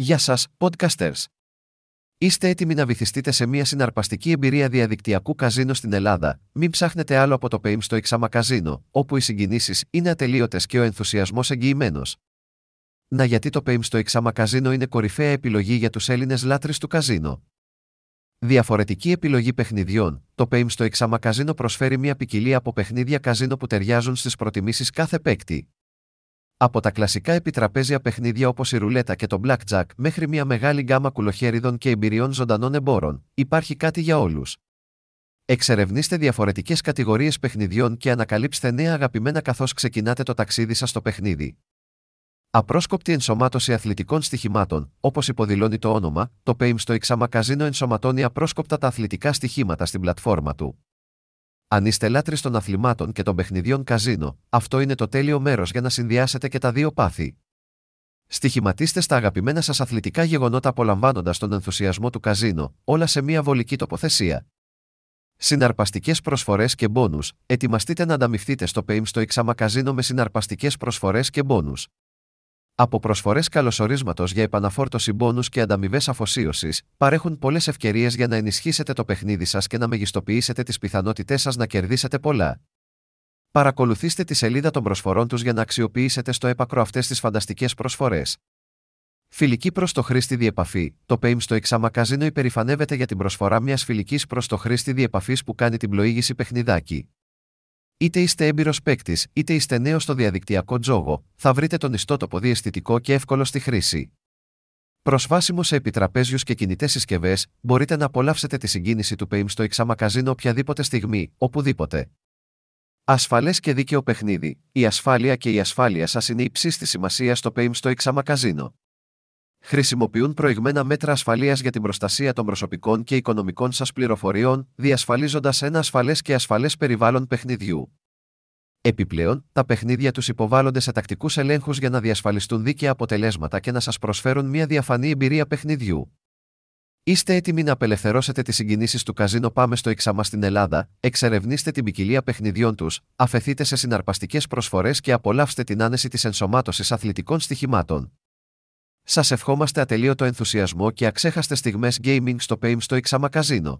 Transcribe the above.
Γεια σας, podcasters! Είστε έτοιμοι να βυθιστείτε σε μια συναρπαστική εμπειρία διαδικτυακού καζίνο στην Ελλάδα. Μην ψάχνετε άλλο από το ΠΕΙΜ στο Ιξάμα Καζίνο, όπου οι συγκινήσεις είναι ατελείωτες και ο ενθουσιασμός εγγυημένος. Να γιατί το ΠΕΙΜ στο Ιξάμα Καζίνο είναι κορυφαία επιλογή για τους Έλληνες λάτρε του καζίνο. Διαφορετική επιλογή παιχνιδιών. Το ΠΕΙΜ στο Ιξάμα Καζίνο προσφέρει μια ποικιλία από παιχνίδια καζίνο που ταιριάζουν στις προτιμήσεις κάθε παίκτη. Από τα κλασικά επιτραπέζια παιχνίδια όπως η ρουλέτα και το blackjack μέχρι μια μεγάλη γκάμα κουλοχέριδων και εμπειριών ζωντανών εμπόρων, υπάρχει κάτι για όλους. Εξερευνήστε διαφορετικές κατηγορίες παιχνιδιών και ανακαλύψτε νέα αγαπημένα καθώς ξεκινάτε το ταξίδι σας στο παιχνίδι. Απρόσκοπτη ενσωμάτωση αθλητικών στοιχημάτων, όπως υποδηλώνει το όνομα, το PAME στο Ixama Casino ενσωματώνει απρόσκοπτα τα αθλητικά στοιχήματα στην πλατφόρμα του. Αν είστε λάτρε των αθλημάτων και των παιχνιδιών καζίνο, αυτό είναι το τέλειο μέρος για να συνδυάσετε και τα δύο πάθη. Στοιχηματίστε στα αγαπημένα σας αθλητικά γεγονότα απολαμβάνοντας τον ενθουσιασμό του καζίνο, όλα σε μια βολική τοποθεσία. Συναρπαστικές προσφορές και μπόνους. Ετοιμαστείτε να ανταμυφθείτε στο PAME στο Ixama Casino με συναρπαστικές προσφορές και μπόνους. Από προσφορές καλωσορίσματος για επαναφόρτωση μπόνους και ανταμοιβές αφοσίωσης, παρέχουν πολλές ευκαιρίες για να ενισχύσετε το παιχνίδι σας και να μεγιστοποιήσετε τις πιθανότητές σας να κερδίσετε πολλά. Παρακολουθήστε τη σελίδα των προσφορών τους για να αξιοποιήσετε στο έπακρο αυτές τις φανταστικές προσφορές. Φιλική προς το χρήστη διεπαφή. Το PAME στο Exama Casino υπερηφανεύεται για την προσφορά μιας φιλικής προς το χρήστη διεπαφής που κάνει την πλοήγηση παιχνιδάκι. Είτε είστε έμπειρος παίκτης, είτε είστε νέος στο διαδικτυακό τζόγο, θα βρείτε τον ιστότοπο διαισθητικό και εύκολο στη χρήση. Προσβάσιμος σε επιτραπέζιους και κινητές συσκευές, μπορείτε να απολαύσετε τη συγκίνηση του PAME στο Ixama Casino οποιαδήποτε στιγμή, οπουδήποτε. Ασφαλές και δίκαιο παιχνίδι. Η ασφάλεια και η ασφάλεια σας είναι υψή τη σημασία στο PAME στο Ixama Casino χρησιμοποιούν προηγμένα μέτρα ασφαλείας για την προστασία των προσωπικών και οικονομικών σας πληροφοριών, διασφαλίζοντας ένα ασφαλές και ασφαλές περιβάλλον παιχνιδιού. Επιπλέον, τα παιχνίδια τους υποβάλλονται σε τακτικούς ελέγχους για να διασφαλιστούν δίκαια αποτελέσματα και να σας προσφέρουν μια διαφανή εμπειρία παιχνιδιού. Είστε έτοιμοι να απελευθερώσετε τις συγκινήσεις του καζίνο Πάμε στο Ιξαμά στην Ελλάδα, εξερευνήστε την ποικιλία παιχνιδιών τους, αφαιθείτε σε συναρπαστικές προσφορές και απολαύστε την άνεση της ενσωμάτωσης αθλητικών στοιχημάτων. Σας ευχόμαστε ατελείωτο ενθουσιασμό και αξέχαστες στιγμές gaming στο PAME στο Ixama Casino.